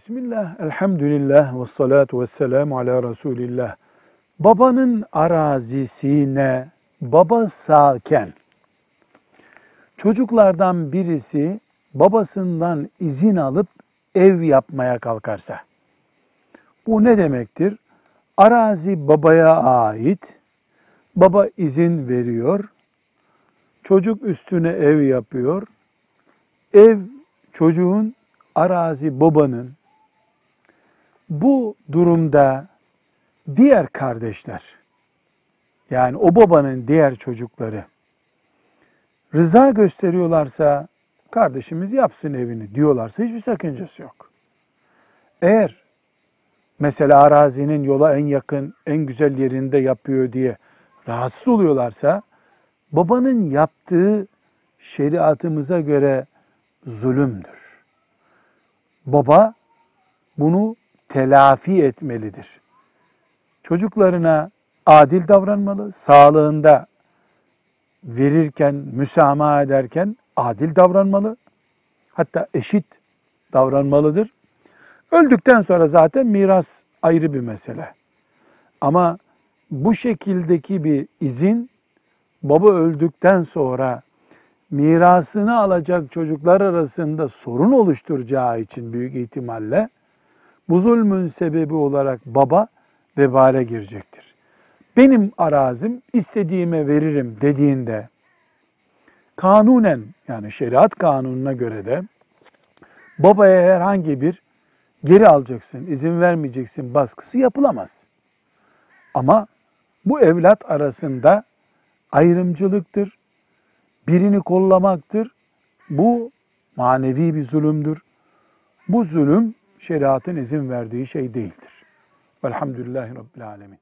Bismillah, elhamdülillah ve salatu ve selamu ala Resulillah. Babanın arazisine baba sağken çocuklardan birisi babasından izin alıp ev yapmaya kalkarsa bu ne demektir? Arazi babaya ait. Baba izin veriyor. Çocuk üstüne ev yapıyor. Ev çocuğun, arazi babanın. Bu durumda diğer kardeşler yani o babanın diğer çocukları rıza gösteriyorlarsa kardeşimiz yapsın evini diyorlarsa hiçbir sakıncası yok. Eğer mesela arazinin yola en yakın, en güzel yerinde yapıyor diye rahatsız oluyorlarsa babanın yaptığı şeriatımıza göre zulümdür. Baba bunu telafi etmelidir. Çocuklarına adil davranmalı, sağlığında verirken, müsamaha ederken adil davranmalı. Hatta eşit davranmalıdır. Öldükten sonra zaten miras ayrı bir mesele. Ama bu şekildeki bir izin baba öldükten sonra mirasını alacak çocuklar arasında sorun oluşturacağı için büyük ihtimalle bu zulmün sebebi olarak baba vebale girecektir. Benim arazim istediğime veririm dediğinde kanunen yani şeriat kanununa göre de babaya herhangi bir geri alacaksın, izin vermeyeceksin baskısı yapılamaz. Ama bu evlat arasında ayrımcılıktır, birini kollamaktır. Bu manevi bir zulümdür. Bu zulüm şeriatın izin verdiği şey değildir. Velhamdülillahi Rabbil Alemin.